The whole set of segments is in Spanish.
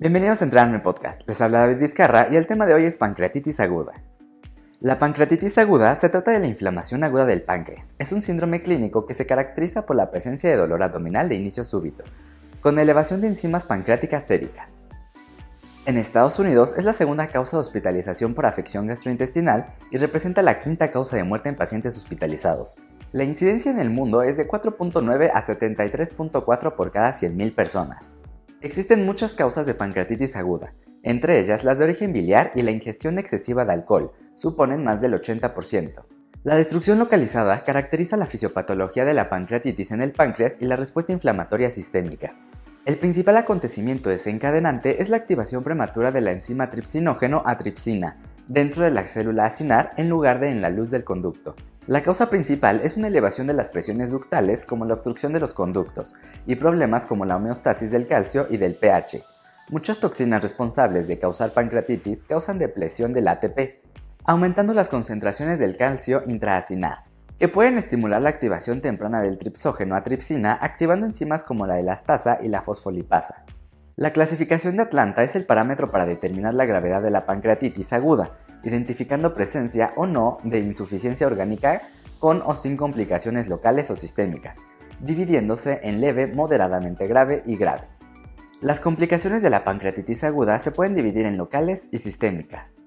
Bienvenidos a Entrenarme Podcast. Les habla David Vizcarra y el tema de hoy es pancreatitis aguda. La pancreatitis aguda se trata de la inflamación aguda del páncreas. Es un síndrome clínico que se caracteriza por la presencia de dolor abdominal de inicio súbito, con elevación de enzimas pancreáticas séricas. En Estados Unidos es la segunda causa de hospitalización por afección gastrointestinal y representa la quinta causa de muerte en pacientes hospitalizados. La incidencia en el mundo es de 4.9 a 73.4 por cada 100.000 personas. Existen muchas causas de pancreatitis aguda, entre ellas las de origen biliar y la ingestión excesiva de alcohol, suponen más del 80%. La destrucción localizada caracteriza la fisiopatología de la pancreatitis en el páncreas y la respuesta inflamatoria sistémica. El principal acontecimiento desencadenante es la activación prematura de la enzima tripsinógeno a tripsina dentro de la célula acinar en lugar de en la luz del conducto. La causa principal es una elevación de las presiones ductales como la obstrucción de los conductos y problemas como la homeostasis del calcio y del pH. Muchas toxinas responsables de causar pancreatitis causan depresión del ATP, aumentando las concentraciones del calcio intraacinar, que pueden estimular la activación temprana del tripsógeno a tripsina activando enzimas como la elastasa y la fosfolipasa. La clasificación de Atlanta es el parámetro para determinar la gravedad de la pancreatitis aguda, identificando presencia o no de insuficiencia orgánica con o sin complicaciones locales o sistémicas, dividiéndose en leve, moderadamente grave y grave. Las complicaciones de la pancreatitis aguda se pueden dividir en locales y sistémicas.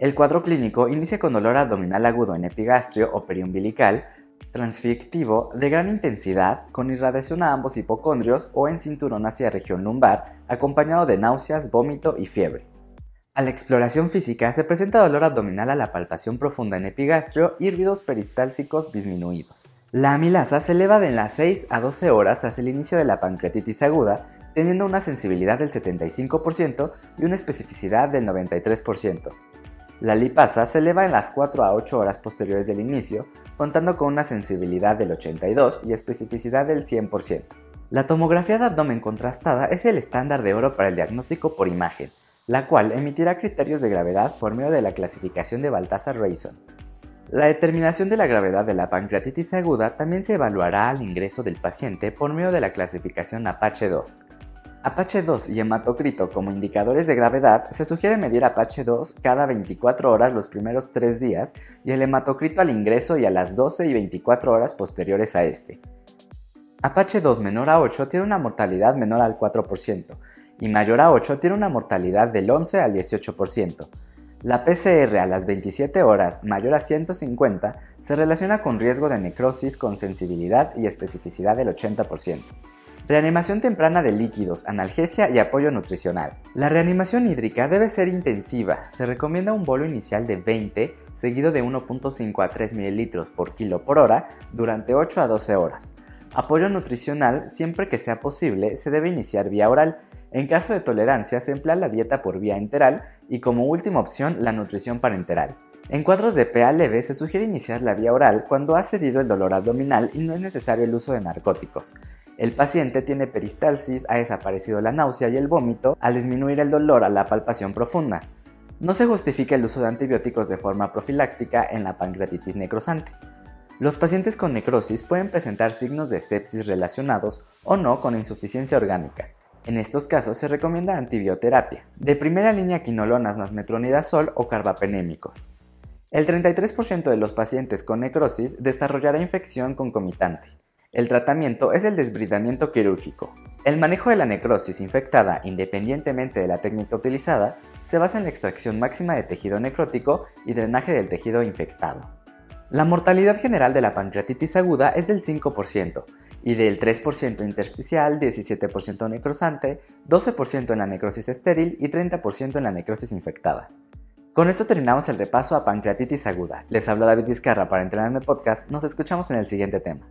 El cuadro clínico inicia con dolor abdominal agudo en epigastrio o periumbilical, transfictivo de gran intensidad, con irradiación a ambos hipocondrios o en cinturón hacia región lumbar, acompañado de náuseas, vómito y fiebre. A la exploración física se presenta dolor abdominal a la palpación profunda en epigastrio y ruidos peristálsicos disminuidos. La amilasa se eleva de las 6 a 12 horas tras el inicio de la pancreatitis aguda, teniendo una sensibilidad del 75% y una especificidad del 93%. La lipasa se eleva en las 4 a 8 horas posteriores del inicio, contando con una sensibilidad del 82 y especificidad del 100%. La tomografía de abdomen contrastada es el estándar de oro para el diagnóstico por imagen, la cual emitirá criterios de gravedad por medio de la clasificación de Baltasar-Rayson. La determinación de la gravedad de la pancreatitis aguda también se evaluará al ingreso del paciente por medio de la clasificación Apache 2. Apache 2 y hematocrito como indicadores de gravedad, se sugiere medir Apache 2 cada 24 horas los primeros 3 días y el hematocrito al ingreso y a las 12 y 24 horas posteriores a este. Apache 2 menor a 8 tiene una mortalidad menor al 4% y mayor a 8 tiene una mortalidad del 11 al 18%. La PCR a las 27 horas mayor a 150 se relaciona con riesgo de necrosis con sensibilidad y especificidad del 80%. Reanimación temprana de líquidos, analgesia y apoyo nutricional. La reanimación hídrica debe ser intensiva. Se recomienda un bolo inicial de 20 seguido de 1.5 a 3 ml por kilo por hora durante 8 a 12 horas. Apoyo nutricional, siempre que sea posible, se debe iniciar vía oral. En caso de tolerancia, se emplea la dieta por vía enteral y como última opción la nutrición parenteral. En cuadros de PA leve se sugiere iniciar la vía oral cuando ha cedido el dolor abdominal y no es necesario el uso de narcóticos. El paciente tiene peristalsis, ha desaparecido la náusea y el vómito al disminuir el dolor a la palpación profunda. No se justifica el uso de antibióticos de forma profiláctica en la pancreatitis necrosante. Los pacientes con necrosis pueden presentar signos de sepsis relacionados o no con insuficiencia orgánica. En estos casos se recomienda antibioterapia, de primera línea quinolonas más metronidazol o carbapenémicos. El 33% de los pacientes con necrosis desarrollará infección concomitante. El tratamiento es el desbridamiento quirúrgico. El manejo de la necrosis infectada, independientemente de la técnica utilizada, se basa en la extracción máxima de tejido necrótico y drenaje del tejido infectado. La mortalidad general de la pancreatitis aguda es del 5% y del 3% intersticial, 17% necrosante, 12% en la necrosis estéril y 30% en la necrosis infectada. Con esto terminamos el repaso a pancreatitis aguda. Les habla David Vizcarra para Entrenarme Podcast. Nos escuchamos en el siguiente tema.